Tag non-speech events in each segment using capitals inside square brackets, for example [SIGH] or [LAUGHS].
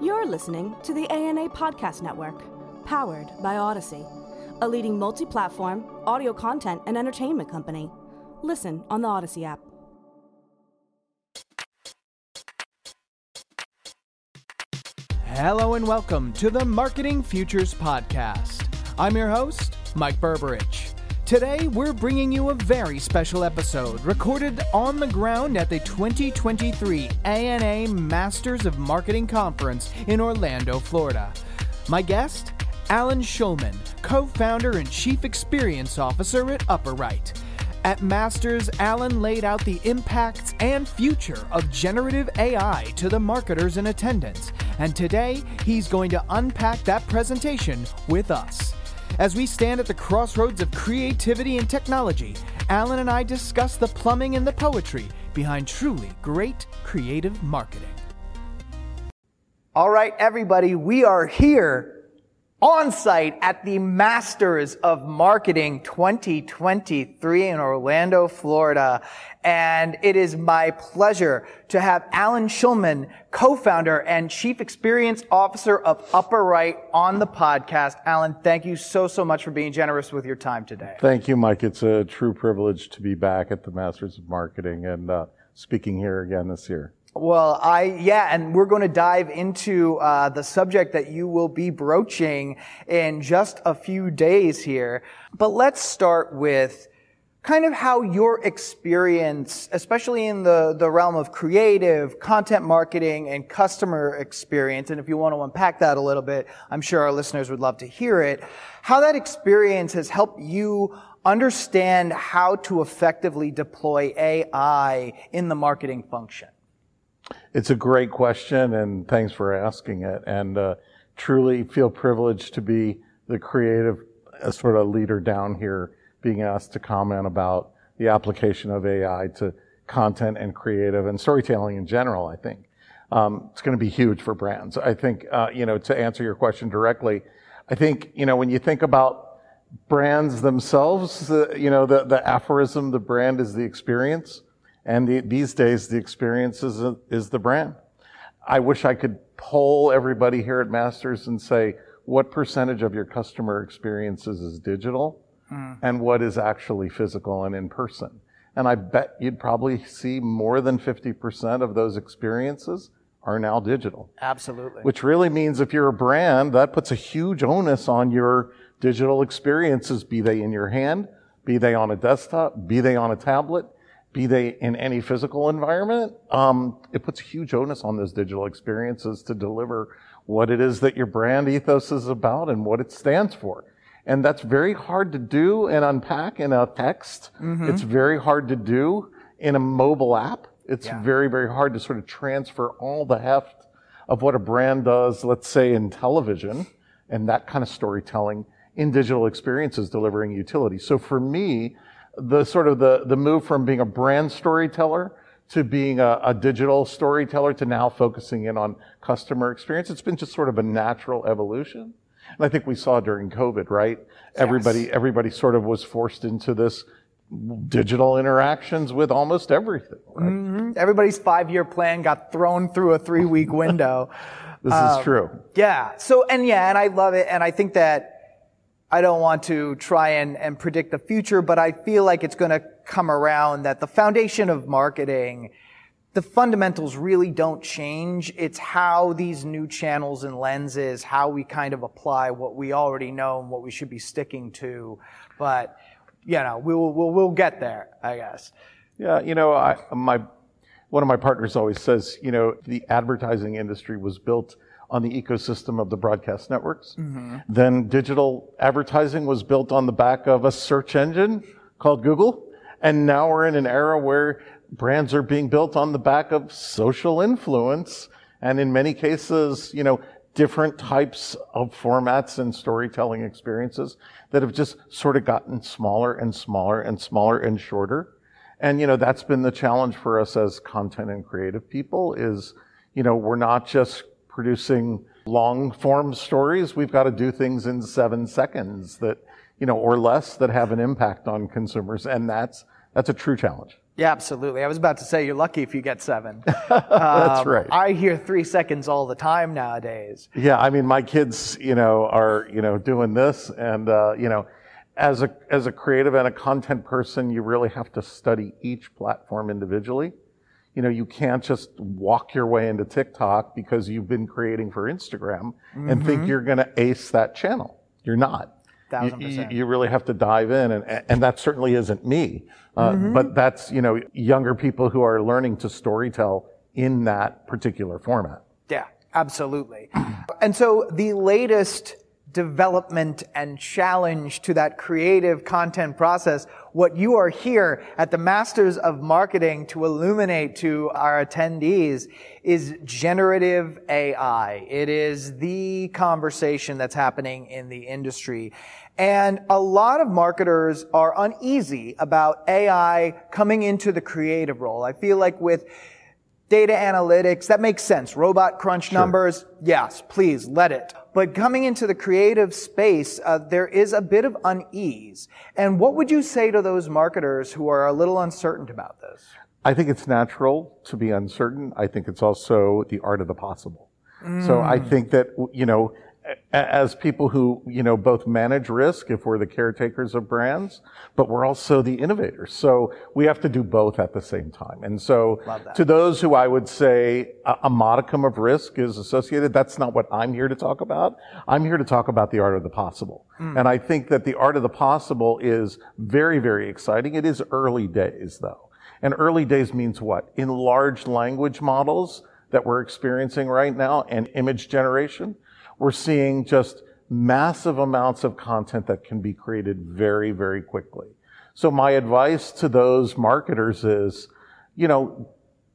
You're listening to the ANA Podcast Network, powered by Odyssey, a leading multi platform audio content and entertainment company. Listen on the Odyssey app. Hello and welcome to the Marketing Futures Podcast. I'm your host, Mike Berberich. Today, we're bringing you a very special episode recorded on the ground at the 2023 ANA Masters of Marketing Conference in Orlando, Florida. My guest, Alan Schulman, co founder and chief experience officer at UpperRight. At Masters, Alan laid out the impacts and future of generative AI to the marketers in attendance, and today he's going to unpack that presentation with us. As we stand at the crossroads of creativity and technology, Alan and I discuss the plumbing and the poetry behind truly great creative marketing. All right, everybody, we are here on site at the Masters of Marketing 2023 in Orlando, Florida. And it is my pleasure to have Alan Schulman, co-founder and chief experience officer of Upper Right on the podcast. Alan, thank you so, so much for being generous with your time today. Thank you, Mike. It's a true privilege to be back at the Masters of Marketing and uh, speaking here again this year. Well, I, yeah, and we're going to dive into uh, the subject that you will be broaching in just a few days here. But let's start with kind of how your experience, especially in the, the realm of creative, content marketing, and customer experience, and if you want to unpack that a little bit, I'm sure our listeners would love to hear it, how that experience has helped you understand how to effectively deploy AI in the marketing function. It's a great question, and thanks for asking it. And uh, truly feel privileged to be the creative uh, sort of leader down here, being asked to comment about the application of AI to content and creative and storytelling in general. I think um, it's going to be huge for brands. I think uh, you know to answer your question directly, I think you know when you think about brands themselves, uh, you know the the aphorism, the brand is the experience. And the, these days, the experience is, a, is the brand. I wish I could poll everybody here at Masters and say, what percentage of your customer experiences is digital mm. and what is actually physical and in person? And I bet you'd probably see more than 50% of those experiences are now digital. Absolutely. Which really means if you're a brand, that puts a huge onus on your digital experiences, be they in your hand, be they on a desktop, be they on a tablet be they in any physical environment, um, it puts a huge onus on those digital experiences to deliver what it is that your brand ethos is about and what it stands for. And that's very hard to do and unpack in a text. Mm-hmm. It's very hard to do in a mobile app. It's yeah. very, very hard to sort of transfer all the heft of what a brand does, let's say in television and that kind of storytelling in digital experiences delivering utility. So for me, the sort of the, the move from being a brand storyteller to being a, a, digital storyteller to now focusing in on customer experience. It's been just sort of a natural evolution. And I think we saw during COVID, right? Yes. Everybody, everybody sort of was forced into this digital interactions with almost everything. Right? Mm-hmm. Everybody's five-year plan got thrown through a three-week window. [LAUGHS] this um, is true. Yeah. So, and yeah, and I love it. And I think that I don't want to try and, and predict the future, but I feel like it's going to come around that the foundation of marketing, the fundamentals really don't change. It's how these new channels and lenses, how we kind of apply what we already know and what we should be sticking to. But, you know, we'll, we'll, we'll get there, I guess. Yeah, you know, I, my, one of my partners always says, you know, the advertising industry was built on the ecosystem of the broadcast networks. Mm-hmm. Then digital advertising was built on the back of a search engine called Google. And now we're in an era where brands are being built on the back of social influence. And in many cases, you know, different types of formats and storytelling experiences that have just sort of gotten smaller and smaller and smaller and shorter. And, you know, that's been the challenge for us as content and creative people is, you know, we're not just producing long form stories. We've got to do things in seven seconds that, you know, or less that have an impact on consumers. And that's, that's a true challenge. Yeah, absolutely. I was about to say you're lucky if you get seven. [LAUGHS] That's Um, right. I hear three seconds all the time nowadays. Yeah, I mean, my kids, you know, are you know doing this, and uh, you know, as a as a creative and a content person, you really have to study each platform individually. You know, you can't just walk your way into TikTok because you've been creating for Instagram and think you're going to ace that channel. You're not. You, Thousand you, percent. you really have to dive in, and and that certainly isn't me. Uh, But that's you know younger people who are learning to storytell in that particular format. Yeah, absolutely. [CLEARS THROAT] and so the latest development and challenge to that creative content process, what you are here at the Masters of Marketing to illuminate to our attendees is generative AI. It is the conversation that's happening in the industry. And a lot of marketers are uneasy about AI coming into the creative role. I feel like with data analytics, that makes sense. Robot crunch numbers, yes, please let it. But coming into the creative space, uh, there is a bit of unease. And what would you say to those marketers who are a little uncertain about this? I think it's natural to be uncertain. I think it's also the art of the possible. So I think that, you know, as people who, you know, both manage risk if we're the caretakers of brands, but we're also the innovators. So we have to do both at the same time. And so to those who I would say a, a modicum of risk is associated, that's not what I'm here to talk about. I'm here to talk about the art of the possible. Hmm. And I think that the art of the possible is very, very exciting. It is early days though. And early days means what? In large language models that we're experiencing right now and image generation, we're seeing just massive amounts of content that can be created very, very quickly. So my advice to those marketers is, you know,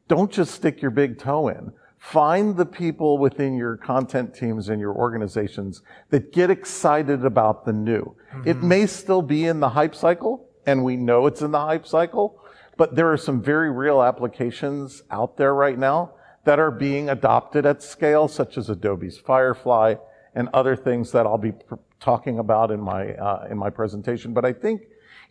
don't just stick your big toe in. Find the people within your content teams and your organizations that get excited about the new. Mm-hmm. It may still be in the hype cycle, and we know it's in the hype cycle, but there are some very real applications out there right now that are being adopted at scale, such as Adobe's Firefly and other things that I'll be pr- talking about in my, uh, in my presentation. But I think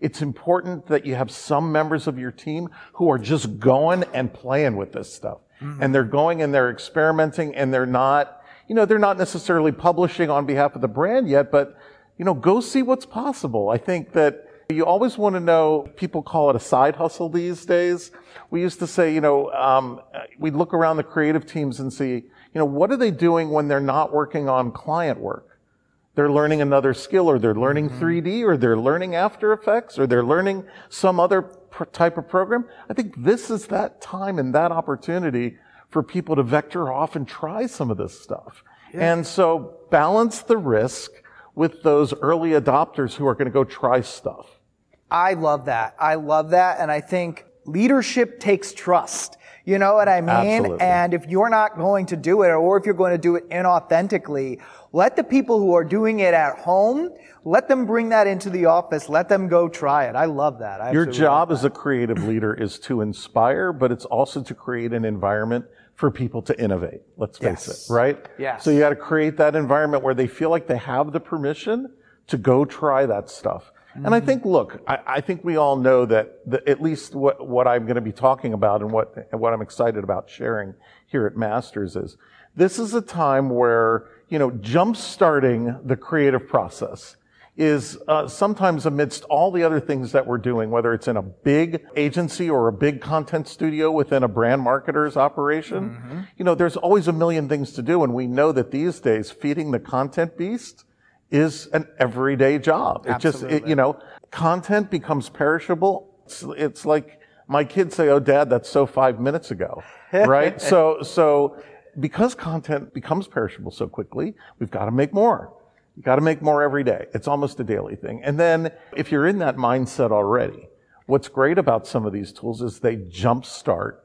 it's important that you have some members of your team who are just going and playing with this stuff. And they're going and they're experimenting and they're not, you know, they're not necessarily publishing on behalf of the brand yet, but, you know, go see what's possible. I think that you always want to know, people call it a side hustle these days. We used to say, you know, um, we'd look around the creative teams and see, you know, what are they doing when they're not working on client work? They're learning another skill or they're learning 3D or they're learning After Effects or they're learning some other pr- type of program. I think this is that time and that opportunity for people to vector off and try some of this stuff. And so balance the risk with those early adopters who are going to go try stuff. I love that. I love that. And I think leadership takes trust. You know what I mean? Absolutely. And if you're not going to do it, or if you're going to do it inauthentically, let the people who are doing it at home, let them bring that into the office. Let them go try it. I love that. I Your job love as a creative leader is to inspire, but it's also to create an environment for people to innovate. Let's face Yes. it, right? Yes. So you got to create that environment where they feel like they have the permission to go try that stuff. And I Mm-hmm. think, look, I, I think we all know that the, at least what, what I'm going to be talking about and what, and what I'm excited about sharing here at Masters is this is a time where, you know, jump-starting the creative process is uh, sometimes amidst all the other things that we're doing, whether it's in a big agency or a big content studio within a brand marketer's operation, you know, there's always a million things to do. And we know that these days feeding the content beast is an everyday job. It just, it, you know, content becomes perishable. It's, it's like my kids say, "Oh, Dad, that's so five minutes ago," [LAUGHS] right? so, so because content becomes perishable so quickly, we've got to make more. You got to make more every day. It's almost a daily thing. And then, if you're in that mindset already, what's great about some of these tools is they jumpstart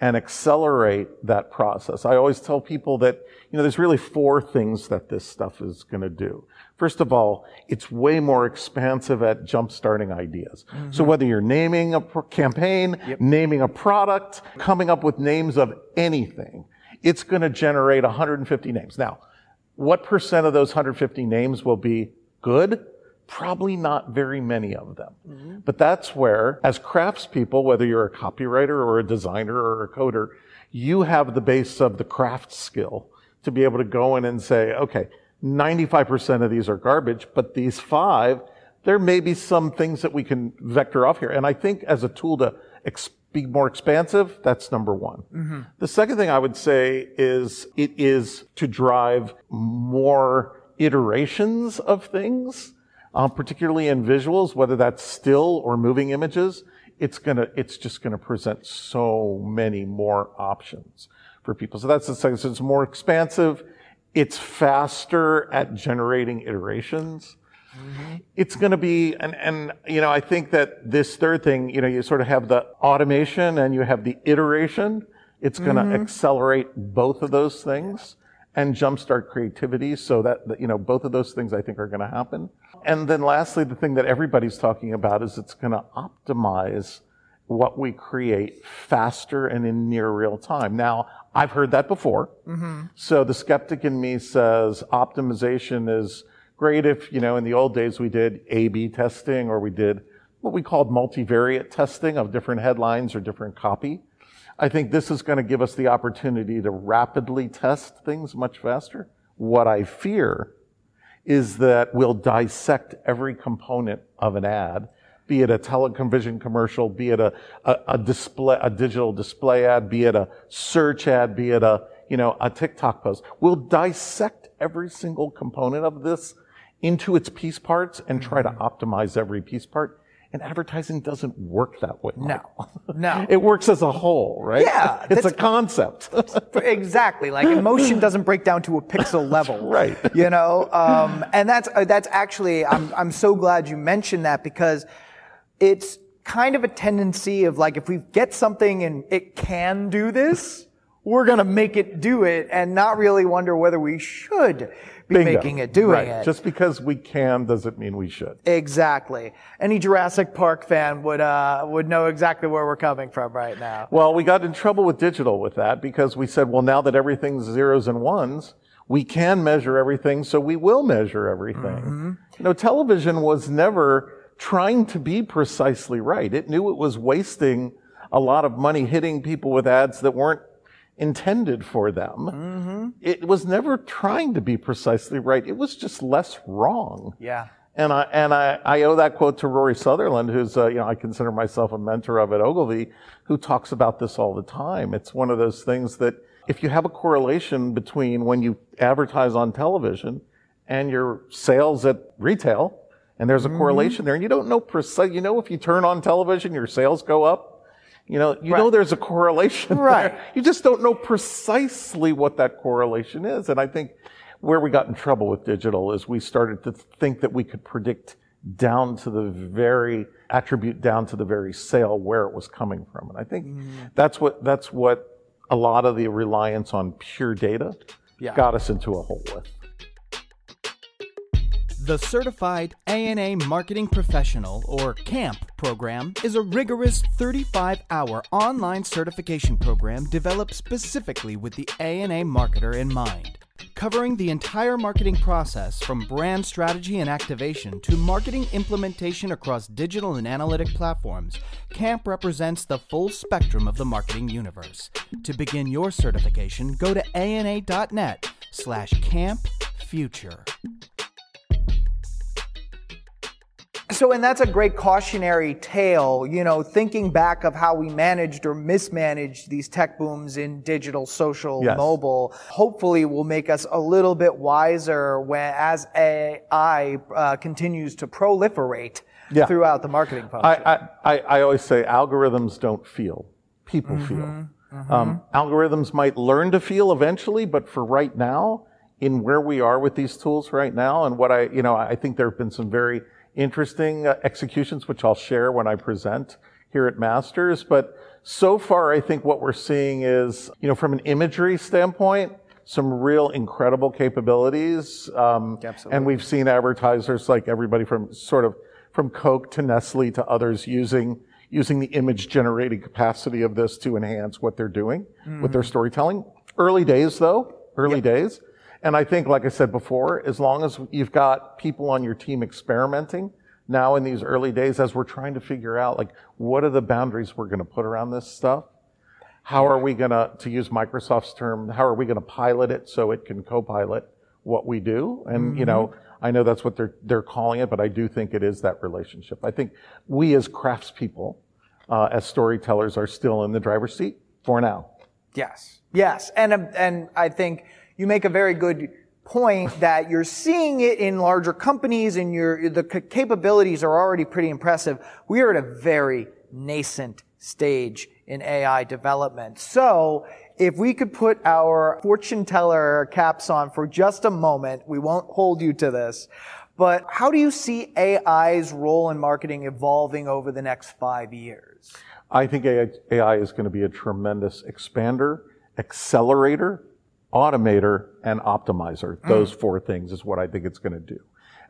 and accelerate that process. I always tell people that, you know, there's really four things that this stuff is going to do. First of all, it's way more expansive at jumpstarting ideas. Mm-hmm. So whether you're naming a campaign, naming a product, coming up with names of anything, it's going to generate 150 names. Now, what percent of those 150 names will be good? Probably not very many of them. Mm-hmm. But that's where, as craftspeople, whether you're a copywriter or a designer or a coder, you have the base of the craft skill to be able to go in and say, okay, 95% of these are garbage, but these five, there may be some things that we can vector off here. And I think as a tool to ex- be more expansive, that's number one. Mm-hmm. The second thing I would say is it is to drive more iterations of things, uh, particularly in visuals, whether that's still or moving images. It's gonna, it's just gonna present so many more options for people. So that's the second. So it's more expansive. It's faster at generating iterations. It's going to be, and, and, you know, I think that this third thing, you know, you sort of have the automation and you have the iteration. It's going to accelerate both of those things and jumpstart creativity so that, you know, both of those things I think are going to happen. And then lastly, the thing that everybody's talking about is it's going to optimize what we create faster and in near real time. Now, I've heard that before. Mm-hmm. So the skeptic in me says optimization is great if, you know, in the old days we did A-B testing or we did what we called multivariate testing of different headlines or different copy. I think this is going to give us the opportunity to rapidly test things much faster. What I fear is that we'll dissect every component of an ad, be it a television commercial, be it a, a, a display, a digital display ad, be it a search ad, be it a, you know, a TikTok post. We'll dissect every single component of this into its piece parts and try to mm-hmm. optimize every piece part. And advertising doesn't work that way. No. No. [LAUGHS] It works as a whole, right? Yeah, It's a concept. [LAUGHS] exactly like emotion [LAUGHS] doesn't break down to a pixel level right. you know um, and that's uh, that's actually I'm, I'm so glad you mentioned that because it's kind of a tendency of like if we get something and it can do this we're going to make it do it and not really wonder whether we should Bingo. making it doing Right. it Just because we can doesn't mean we should. exactly any jurassic park fan would uh, would know exactly where we're coming from right now Well, we got in trouble with digital with that because we said, well, now that everything's zeros and ones, we can measure everything, so we will measure everything. Mm-hmm. You know, television was never trying to be precisely right. It knew it was wasting a lot of money hitting people with ads that weren't intended for them. Mm-hmm. It was never trying to be precisely right. It was just less wrong. yeah And I and I, I owe that quote to Rory Sutherland, who's uh, you know I consider myself a mentor of at Ogilvy, who talks about this all the time. It's one of those things that if you have a correlation between when you advertise on television and your sales at retail, and there's a correlation there, and you don't know precise. You know, if you turn on television, your sales go up. You know, you know there's a correlation. Right. there. You just don't know precisely what that correlation is. And I think where we got in trouble with digital is we started to think that we could predict down to the very attribute down to the very sale where it was coming from. And I think mm. that's what that's what a lot of the reliance on pure data Yeah. got us into a hole with. The Certified ANA Marketing Professional, or CAMP program, is a rigorous 35 hour online certification program developed specifically with the ANA marketer in mind. Covering the entire marketing process from brand strategy and activation to marketing implementation across digital and analytic platforms, CAMP represents the full spectrum of the marketing universe. To begin your certification, go to ana.net slash camp future. So, and that's a great cautionary tale, you know, thinking back of how we managed or mismanaged these tech booms in digital, social, Yes. mobile, hopefully will make us a little bit wiser when, as AI uh, continues to proliferate Yeah. throughout the marketing function. I, I, I, I always say algorithms don't feel, people feel. Um, algorithms might learn to feel eventually, but for right now, in where we are with these tools right now, and what I, you know, I think there have been some very interesting uh, executions, which I'll share when I present here at Masters. But so far, I think what we're seeing is, you know, from an imagery standpoint, some real incredible capabilities. Um, Absolutely. And we've seen advertisers like everybody from sort of from Coke to Nestle to others using using the image generating capacity of this to enhance what they're doing with their storytelling. Early days though, early days. And I think, like I said before, as long as you've got people on your team experimenting now in these early days, as we're trying to figure out, like, what are the boundaries we're going to put around this stuff? How are we going to, to use Microsoft's term, how are we going to pilot it so it can co-pilot what we do? And, you know, I know that's what they're, they're calling it, but I do think it is that relationship. I think we as craftspeople, uh, as storytellers are still in the driver's seat for now. Yes. Yes. And, um, and I think you make a very good point that you're seeing it in larger companies and your, the capabilities are already pretty impressive. We are at a very nascent stage in AI development. So if we could put our fortune teller caps on for just a moment, we won't hold you to this, but how do you see AI's role in marketing evolving over the next five years? I think AI is going to be a tremendous expander, accelerator, automator, and optimizer. Mm. Those four things is what I think it's going to do.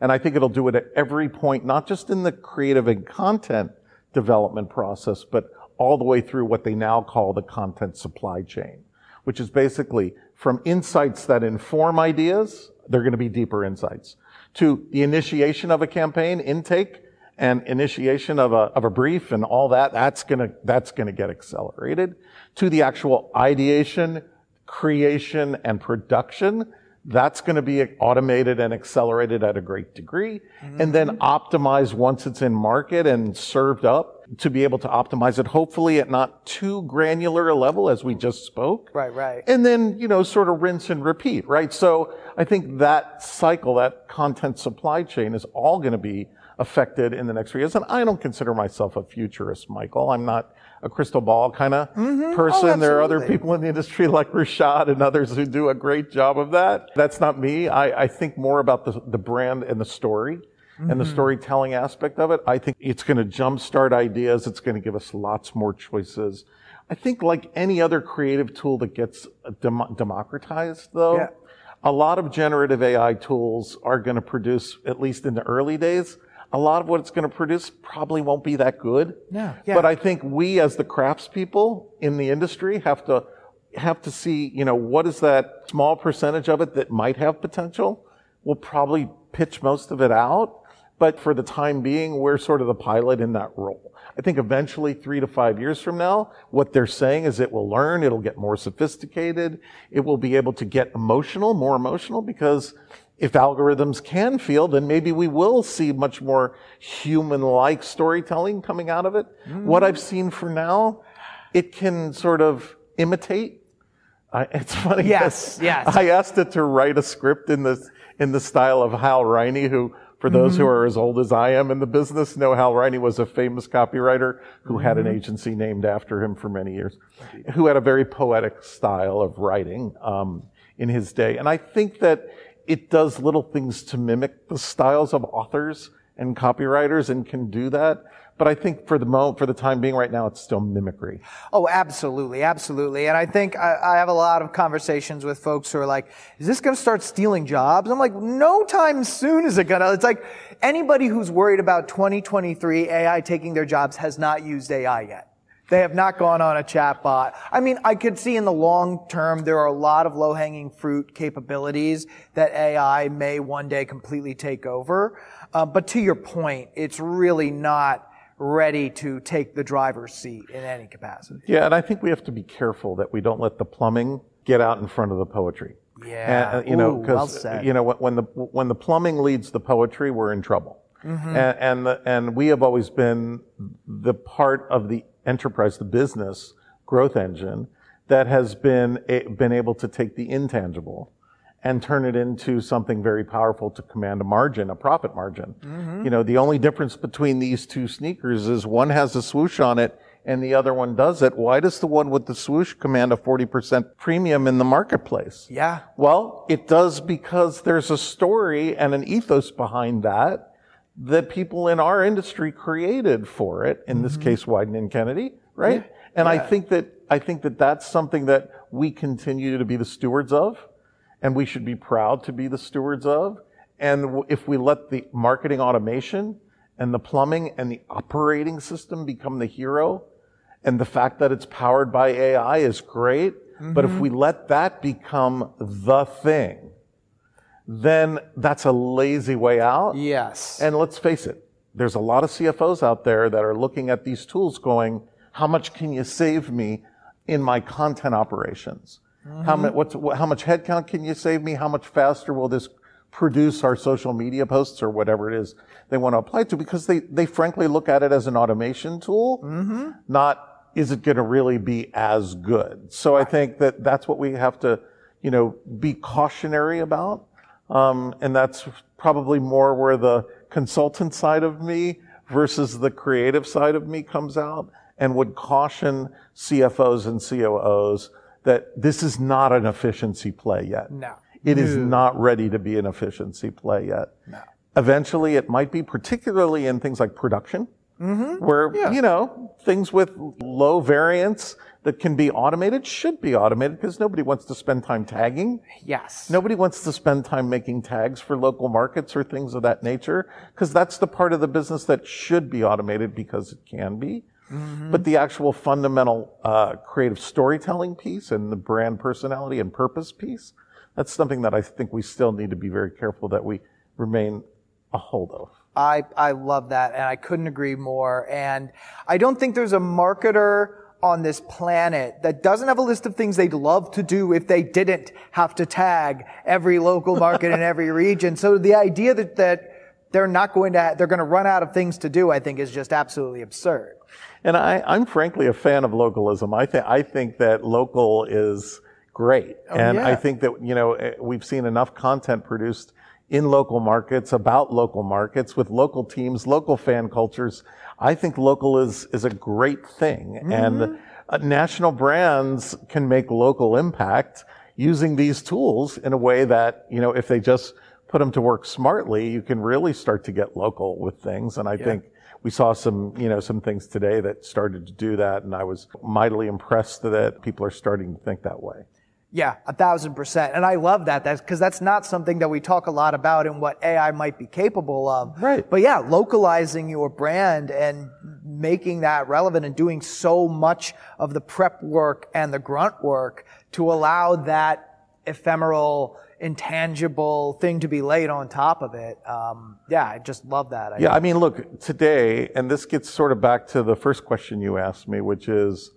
And I think it'll do it at every point, not just in the creative and content development process, but all the way through what they now call the content supply chain, which is basically from insights that inform ideas, they're going to be deeper insights, to the initiation of a campaign, intake, and initiation of a, of a brief and all that, that's gonna, that's gonna get accelerated. To the actual ideation, creation, and production, that's going to be automated and accelerated at a great degree. And then mm-hmm. optimized once it's in market and served up to be able to optimize it, hopefully at not too granular a level as we just spoke. Right, right. And then, you know, sort of rinse and repeat, right? So I think that cycle, that content supply chain is all going to be affected in the next few years. And I don't consider myself a futurist, Michael. I'm not a crystal ball kind mm-hmm. of oh, person. there are other people in the industry [LAUGHS] like Rishad and others who do a great job of that. That's not me. I, I think more about the, the brand and the story and the mm-hmm. storytelling aspect of it. I think it's going to jumpstart ideas. It's going to give us lots more choices. I think like any other creative tool that gets uh, dem- democratized though, Yeah. a lot of generative AI tools are going to produce, at least in the early days, a lot of what it's going to produce probably won't be that good. Yeah. Yeah. But I think we as the craftspeople in the industry have to have to see, you know, what is that small percentage of it that might have potential? We'll probably pitch most of it out. But for the time being, we're sort of the pilot in that role. I think eventually, three to five years from now, what they're saying is it will learn, it'll get more sophisticated, it will be able to get emotional, more emotional, because if algorithms can feel, then maybe we will see much more human-like storytelling coming out of it. What I've seen for now, it can sort of imitate. I, it's funny. Yes, [LAUGHS] yes. I asked it to write a script in the in the style of Hal Riney, who, for those who are as old as I am in the business, know Hal Riney was a famous copywriter who had an agency named after him for many years, who had a very poetic style of writing um, in his day. And I think that it does little things to mimic the styles of authors and copywriters and can do that. But I think for the moment, for the time being right now, it's still mimicry. Oh, absolutely, absolutely. And I think I, I have a lot of conversations with folks who are like, is this going to start stealing jobs? I'm like, no time soon is it going to. It's like anybody who's worried about 2023 AI taking their jobs has not used AI yet. They have not gone on a chatbot. I mean, I could see in the long term, there are a lot of low hanging fruit capabilities that AI may one day completely take over. Uh, but to your point, it's really not ready to take the driver's seat in any capacity. Yeah, and I think we have to be careful that we don't let the plumbing get out in front of the poetry. Yeah. And, uh, you know, Ooh, well because you know when the when the plumbing leads the poetry, we're in trouble. Mm-hmm. And and, the, and we have always been the part of the enterprise, the business growth engine that has been a, been able to take the intangible and turn it into something very powerful to command a margin, a profit margin. Mm-hmm. You know, the only difference between these two sneakers is one has a swoosh on it and the other one does it. Why does the one with the swoosh command a 40% premium in the marketplace? Yeah. Well, it does because there's a story and an ethos behind that that people in our industry created for it. In this mm-hmm. case, Wieden and Kennedy, right? And I think that I think that that's something that we continue to be the stewards of, and we should be proud to be the stewards of. And if we let the marketing automation and the plumbing and the operating system become the hero, and the fact that it's powered by AI is great. But if mm-hmm. we let that become the thing, then that's a lazy way out. Yes. And let's face it, there's a lot of CFOs out there that are looking at these tools going, how much can you save me in my content operations? How, mm-hmm. mu- what's, wh- how much headcount can you save me? How much faster will this produce our social media posts or whatever it is they want to apply to? Because they, they frankly look at it as an automation tool, mm-hmm. not is it going to really be as good? So I think that that's what we have to, you know, be cautionary about. Um, and that's probably more where the consultant side of me versus the creative side of me comes out and would caution CFOs and COOs that this is not an efficiency play yet. No. It is not ready to be an efficiency play yet. No. Eventually it might be, particularly in things like production, where, you know, things with low variance that can be automated should be automated because nobody wants to spend time tagging. yes. Nobody wants to spend time making tags for local markets or things of that nature because that's the part of the business that should be automated because it can be. But the actual fundamental uh, creative storytelling piece and the brand personality and purpose piece, that's something that I think we still need to be very careful that we remain a hold of. I, I love that, and I couldn't agree more. And I don't think there's a marketer on this planet that doesn't have a list of things they'd love to do if they didn't have to tag every local market in every [LAUGHS] region. So the idea that, that they're not going to, they're going to run out of things to do, I think is just absolutely absurd. And I, I'm frankly a fan of localism. I think I think that local is great, and yeah. I think that you know eh, we've seen enough content produced in local markets about local markets with local teams, local fan cultures. I think local is is a great thing, and uh, national brands can make local impact using these tools in a way that you know if they just put them to work smartly, you can really start to get local with things. And I think we saw some, you know, some things today that started to do that, and I was mightily impressed that people are starting to think that way. Yeah, a thousand percent. And I love that. That's because that's not something that we talk a lot about in what AI might be capable of. Right. But yeah, localizing your brand and making that relevant and doing so much of the prep work and the grunt work to allow that ephemeral, intangible thing to be laid on top of it. Um, yeah, I just love that. I Yeah, I mean, look, today, and this gets sort of back to the first question you asked me, which is,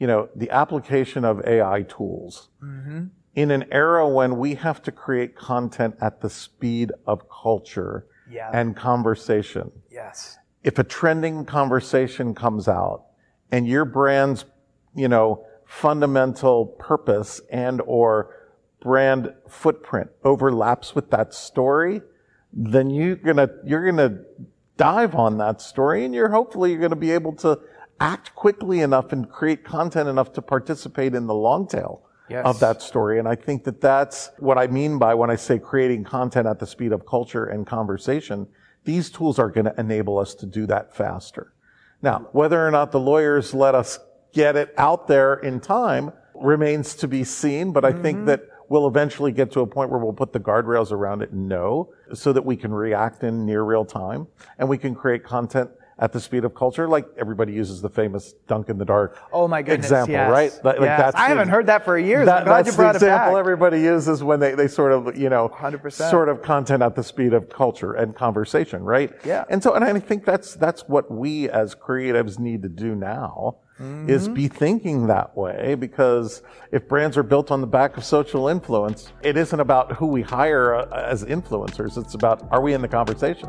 you know, the application of AI tools. Mm-hmm. In an era when we have to create content at the speed of culture Yeah. and conversation, Yes. if a trending conversation comes out and your brand's, you know, fundamental purpose and or brand footprint overlaps with that story, then you're gonna, you're gonna dive on that story and you're hopefully you're gonna be able to act quickly enough and create content enough to participate in the long tail Yes. of that story. And I think that that's what I mean by when I say creating content at the speed of culture and conversation. These tools are going to enable us to do that faster. Now, whether or not the lawyers let us get it out there in time remains to be seen, but I think mm-hmm. that we'll eventually get to a point where we'll put the guardrails around it and know so that we can react in near real time and we can create content at the speed of culture. Like everybody uses the famous dunk in the dark Oh my goodness. example, yes. right? Like Yes. that's I haven't heard that for years. that- I'm glad you that's brought the it example back. everybody uses when they, they sort of, you know, 100%. sort of content at the speed of culture and conversation, right? Yeah. And so, and I think that's, that's what we as creatives need to do now is Mm-hmm. be thinking that way because if brands are built on the back of social influence, it isn't about who we hire uh, as influencers. It's about, are we in the conversation?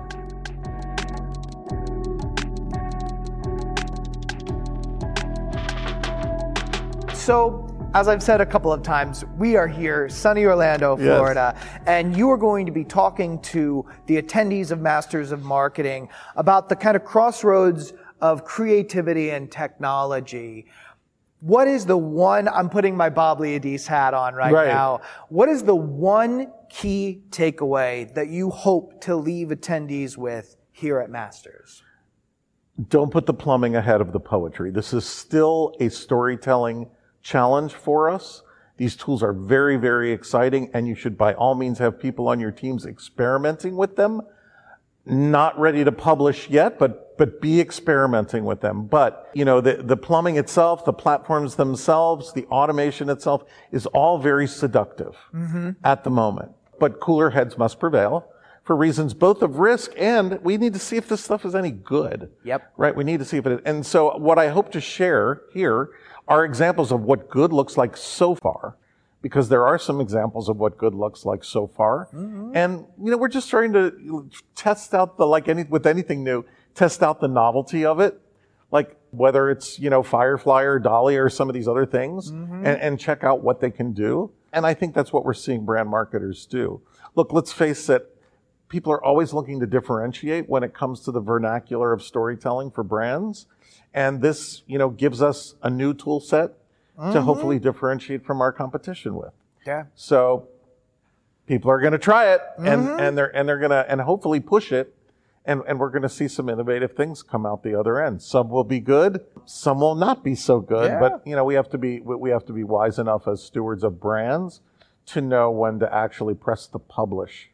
So, as I've said a couple of times, we are here, sunny Orlando, Yes. Florida, and you are going to be talking to the attendees of Masters of Marketing about the kind of crossroads of creativity and technology. What is the one, I'm putting my Bob Liodice hat on right, Right. now. What is the one key takeaway that you hope to leave attendees with here at Masters? don't put the plumbing ahead of the poetry. This is still a storytelling challenge for us. These tools are very, very exciting, and you should by all means have people on your teams experimenting with them. Not ready to publish yet, but but be experimenting with them. But you know, the, the plumbing itself, the platforms themselves, the automation itself is all very seductive mm-hmm. at the moment. but cooler heads must prevail for reasons both of risk and we need to see if this stuff is any good. Yep. Right? We need to see if it is. And so what I hope to share here are examples of what good looks like so far because there are some examples of what good looks like so far. Mm-hmm. And, you know, we're just trying to test out the, like any, with anything new, test out the novelty of it. Like whether it's, you know, Firefly or DALL-E or some of these other things Mm-hmm. and, and check out what they can do. And I think that's what we're seeing brand marketers do. Look, let's face it. People are always looking to differentiate when it comes to the vernacular of storytelling for brands. And this, you know, gives us a new tool set Mm-hmm. to hopefully differentiate from our competition with. Yeah. So people are going to try it and, Mm-hmm. and they're, and they're going to, and hopefully push it. And, and we're going to see some innovative things come out the other end. Some will be good. Some will not be so good. Yeah. But, you know, we have to be, we have to be wise enough as stewards of brands to know when to actually press the publish.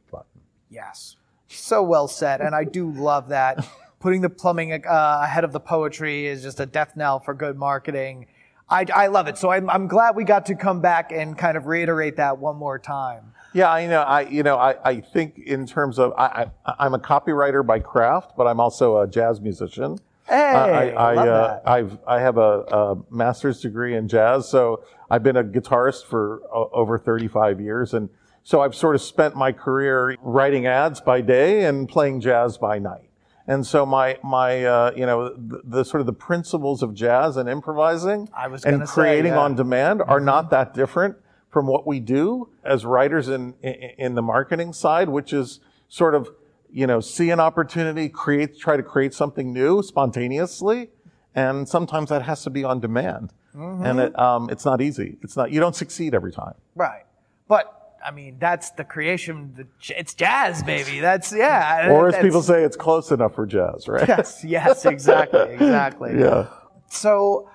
Yes. So well said. And I do love that. [LAUGHS] Putting the plumbing uh, ahead of the poetry is just a death knell for good marketing. I, I love it. So I'm, I'm glad we got to come back and kind of reiterate that one more time. Yeah, I know. I you know I, I think in terms of I, I I'm a copywriter by craft, but I'm also a jazz musician. Hey, I, I, love uh, that. I've I have a, a master's degree in jazz, so I've been a guitarist for o- over 35 years, and so I've sort of spent my career writing ads by day and playing jazz by night. And so my my uh, you know the, the sort of the principles of jazz and improvising I was and gonna say, creating yeah. on demand are not that different from what we do as writers in, in in the marketing side, which is sort of you know see an opportunity, create, try to create something new spontaneously, and sometimes that has to be on demand, Mm-hmm. and it, um, it's not easy. It's not you don't succeed every time. Right. But I mean, that's the creation. The, it's jazz, baby. That's yeah. [LAUGHS] Or as people say, it's close enough for jazz, right? Yes. Yes. Exactly. [LAUGHS] Exactly. yeah. So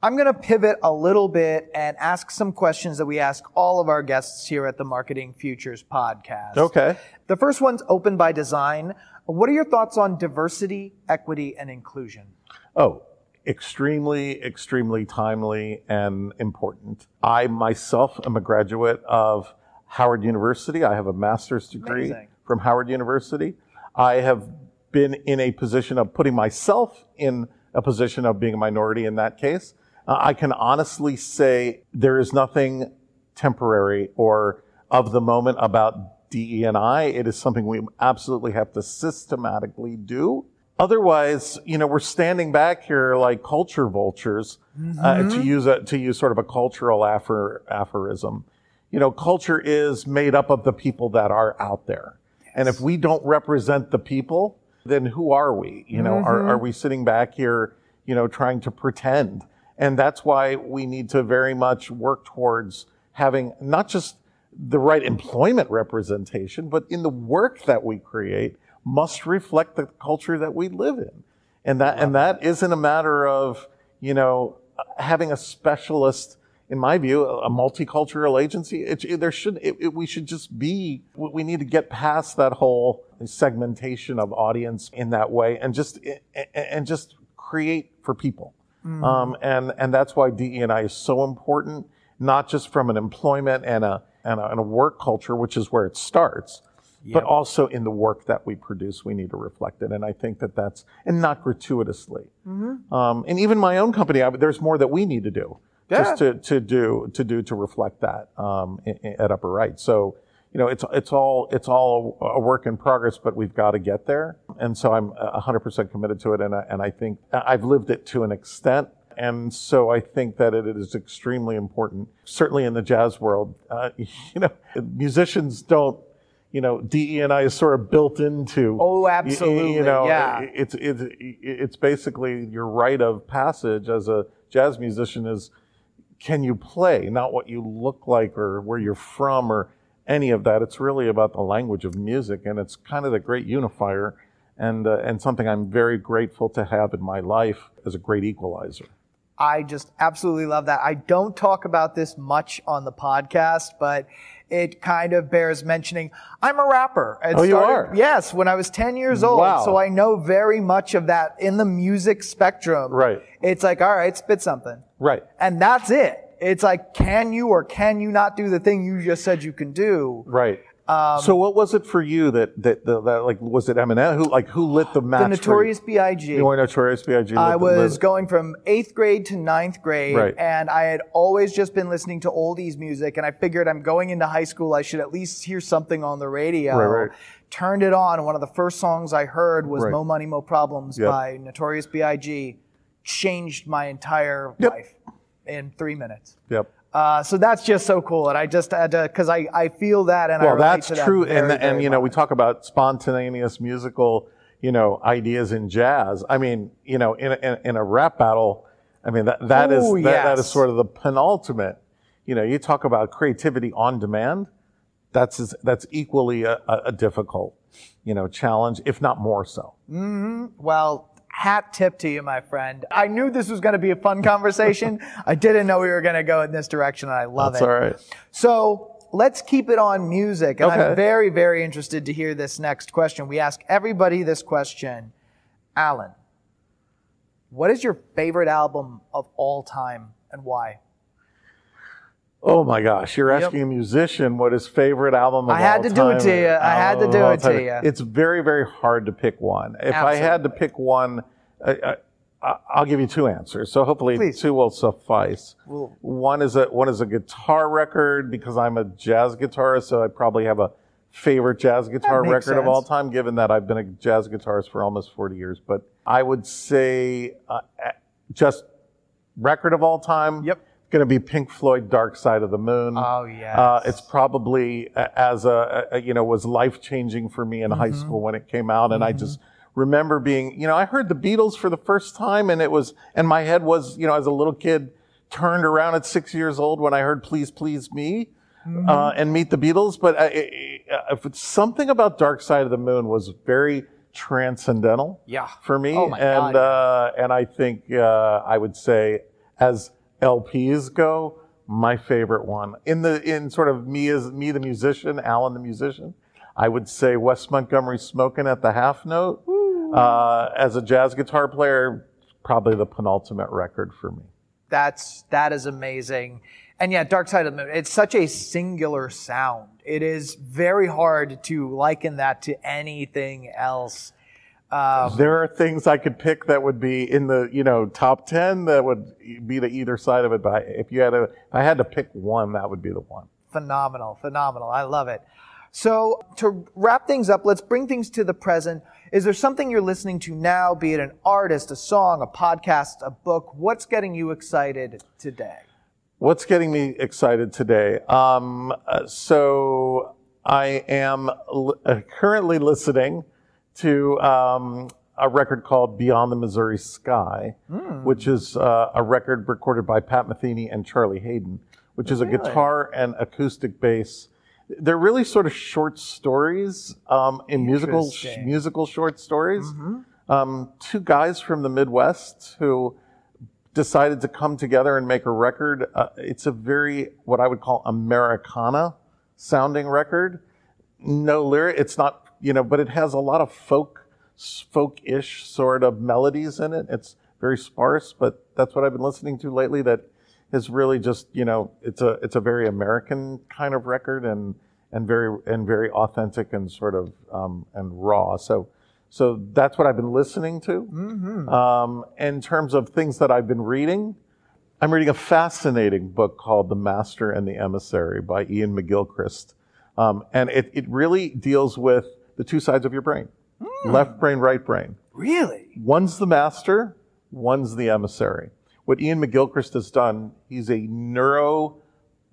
I'm going to pivot a little bit and ask some questions that we ask all of our guests here at the Marketing Futures podcast. Okay. The first one's open by design. What are your thoughts on diversity, equity, and inclusion? Oh, extremely, extremely timely and important. I myself am a graduate of Howard University. I have a master's degree Amazing. from Howard University. I have been in a position of putting myself in a position of being a minority in that case. Uh, I can honestly say there is nothing temporary or of the moment about DE&I. It is something we absolutely have to systematically do. Otherwise, you know, we're standing back here like culture vultures, uh, to use a, to use sort of a cultural apher, aphorism. You know, culture is made up of the people that are out there. And if we don't represent the people, then who are we? You know, are, mm-hmm. are we sitting back here, you know, trying to pretend? And that's why we need to very much work towards having not just the right employment representation, but in the work that we create must reflect the culture that we live in. And that, and that isn't a matter of, you know, having a specialist, in my view, a multicultural agency. It, it- there should, it, we should just be, we need to get past that whole segmentation of audience in that way and just, and just create for people. Um, and, and that's why DE&I is so important, not just from an employment and a, and a, and a work culture, which is where it starts, but also in the work that we produce, we need to reflect it. And I think that that's, and not gratuitously. Um, and even my own company, I, there's more that we need to do just to, to do, to do, to reflect that, um, at upper right. So, you know, it's, it's all, it's all a work in progress, but we've got to get there. And so I'm a hundred percent committed to it. And I, and I think I've lived it to an extent. And so I think that it is extremely important, certainly in the jazz world. Uh, [LAUGHS] you know, musicians don't, you know, DE and I is sort of built into. Oh, absolutely, You know, yeah. it's, it's, it's basically your rite of passage as a jazz musician is can you play, not what you look like or where you're from or any of that. It's really about the language of music, and it's kind of the great unifier and, uh, and something I'm very grateful to have in my life as a great equalizer. I just absolutely love that. I don't talk about this much on the podcast, but it kind of bears mentioning. I'm a rapper. It Oh, you are? Yes, when I was 10 years old. Wow. So I know very much of that in the music spectrum. Right. It's like, all right, spit something. Right. And that's it. It's like, can you or can you not do the thing you just said you can do? Right. Um, so what was it for you that that, that, that like was it Eminem who like who lit the match? The Notorious B.I.G. You were Notorious B.I.G. I was going from eighth grade to ninth grade, Right. and I had always just been listening to oldies music, and I figured I'm going into high school, I should at least hear something on the radio. Right, right. Turned it on, and one of the first songs I heard was. "Mo Money Mo Problems" Yep. by Notorious B.I.G. Changed my entire Yep. life in three minutes. Yep. Uh, so that's just so cool, and I just had to because I, I feel that, and I Well, relate that's to that true, very, and very and you know we talk about spontaneous musical, you know, ideas in jazz. I mean, you know, in a, in, in a rap battle, I mean that that is Ooh, that, that is sort of the penultimate. You know, you talk about creativity on demand. That's that's equally a, a, a difficult, you know, challenge, if not more so. Well, hat tip to you, my friend. I knew this was going to be a fun conversation. [LAUGHS] I didn't know we were going to go in this direction, and I love That's it. That's all right. So let's keep it on music. And I'm very, very interested to hear this next question. We ask everybody this question. Alan, what is your favorite album of all time and why? Oh my gosh, you're asking a musician what his favorite album of all time. I had to do it time to you. I had to do it to you. It's very, very hard to pick one. If I had to pick one, I, I, I'll give you two answers. So hopefully Please. two will suffice. Well- one is a one is a guitar record because I'm a jazz guitarist, so I probably have a favorite jazz guitar record of all time, given that I've been a jazz guitarist for almost 40 years. But I would say uh, just record of all time. Yep. Going to be Pink Floyd, Dark Side of the Moon. Oh, yes. Uh, it's probably as a, a you know was life changing for me in high Mm-hmm. school when it came out, and I just remember being you know I heard the Beatles for the first time, and it was and my head was you know as a little kid turned around at six years old when I heard Please Please Me. Mm-hmm. Uh, and meet the Beatles, but uh, if it's something about Dark Side of the Moon was very transcendental Yeah. for me, Oh my and uh, and I think uh, I would say as LPs go, my favorite one in the in sort of me as me the musician, Alan the musician, I would say Wes Montgomery smoking at the half note. Uh, as a jazz guitar player, probably the penultimate record for me. That's that is amazing. And yeah, Dark Side of the Moon. It's such a singular sound. It is very hard to liken that to anything else. Um, There are things I could pick that would be in the you know top ten that would be to either side of it. But if you had to, if I had to pick one, that would be the one. phenomenal, phenomenal. I love it. So to wrap things up, let's bring things to the present. Is there something you're listening to now, be it an artist, a song, a podcast, a book? What's getting you excited today? What's getting me excited today? Um, uh, so I am l- uh, currently listening to um, a record called Beyond the Missouri Sky, which is uh, a record recorded by Pat Metheny and Charlie Haden, which is a guitar and acoustic bass. They're really sort of short stories um, in musical Interesting. musical short stories. Um, two guys from the Midwest who decided to come together and make a record. Uh, it's a very, what I would call Americana sounding record. No lyric, it's not, you know, but it has a lot of folk, folk-ish sort of melodies in it. It's very sparse, but that's what I've been listening to lately that is really just, you know, it's a, it's a very American kind of record and, and very, and very authentic and sort of, um, and raw. So, so that's what I've been listening to. Um, in terms of things that I've been reading, I'm reading a fascinating book called The Master and the Emissary by Iain McGilchrist. Um, and it, it really deals with the two sides of your brain left brain, right brain. Really? One's the master, one's the emissary. What Iain McGilchrist has done, he's a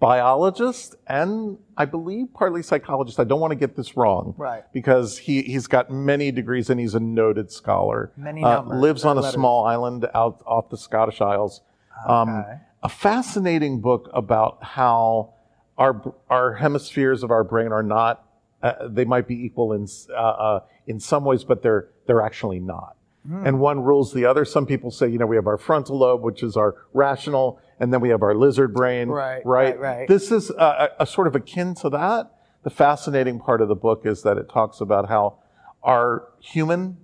neurobiologist and I believe partly psychologist. I don't want to get this wrong. Right. Because he, he's got many degrees and he's a noted scholar. Many Uh, numbers, lives on a letters. small island out off the Scottish Isles. Um, Okay. a fascinating book about how our our hemispheres of our brain are not uh, they might be equal in uh, uh, in some ways, but they're they're actually not. Hmm. And one rules the other. Some people say, you know, we have our frontal lobe, which is our rational, and then we have our lizard brain. Right, right, right, right. This is a, a, sort of akin to that. The fascinating part of the book is that it talks about how our human,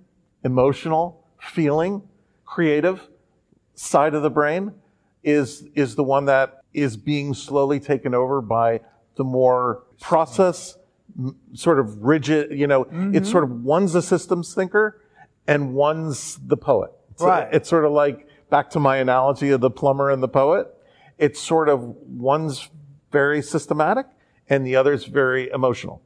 emotional, feeling, creative side of the brain is is the one that is being slowly taken over by the more process sort of rigid, you know, it's mm-hmm. sort of one's a systems thinker and one's the poet. It's, Right. it's sort of like back to my analogy of the plumber and the poet. It's sort of one's very systematic and the other's very emotional.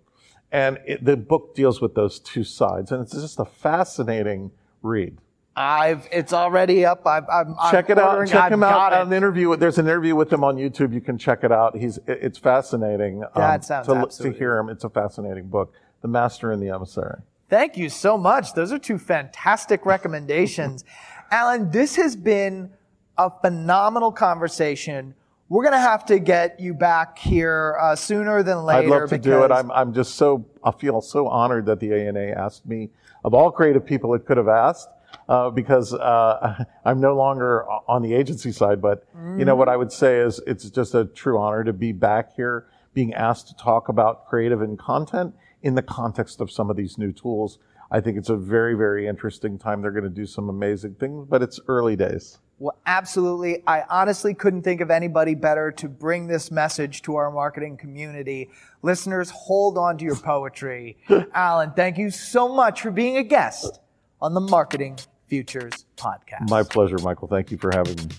And it, the book deals with those two sides, and it's just a fascinating read. I've it's already up. I've, I'm, Check I'm it out. Check I've him out. An interview. There's an interview with him on YouTube. You can check it out. He's. It's fascinating. um, That sounds to, to hear him. It's a fascinating book. The Master and the Emissary. Thank you so much. Those are two fantastic recommendations. [LAUGHS] Alan, this has been a phenomenal conversation. We're going to have to get you back here uh, sooner than later. I'd love to do it. I'm. I'm just so. I feel so honored that the ANA asked me. Of all creative people, it could have asked. Uh, because uh, [LAUGHS] I'm no longer on the agency side, but you know what I would say is it's just a true honor to be back here, being asked to talk about creative and content in the context of some of these new tools. I think it's a very, very interesting time. They're going to do some amazing things, but it's early days. Well, absolutely. I honestly couldn't think of anybody better to bring this message to our marketing community. Listeners, hold on to your poetry. [LAUGHS] Alan, thank you so much for being a guest on the Marketing Futures podcast. My pleasure, Michael. Thank you for having me.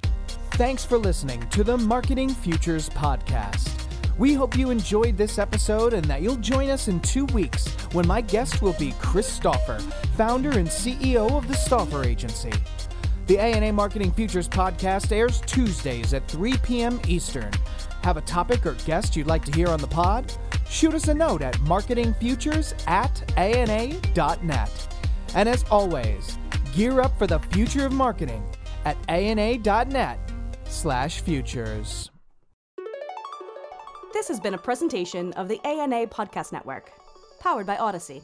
Thanks for listening to the Marketing Futures Podcast. We hope you enjoyed this episode and that you'll join us in two weeks when my guest will be Chris Stauffer, founder and CEO of the Stauffer Agency. The ANA Marketing Futures Podcast airs Tuesdays at 3 p.m. Eastern. Have a topic or guest you'd like to hear on the pod? Shoot us a note at marketingfutures at ana.net. And as always, gear up for the future of marketing at ana.net slash futures. This has been a presentation of the ANA Podcast Network, powered by Odyssey.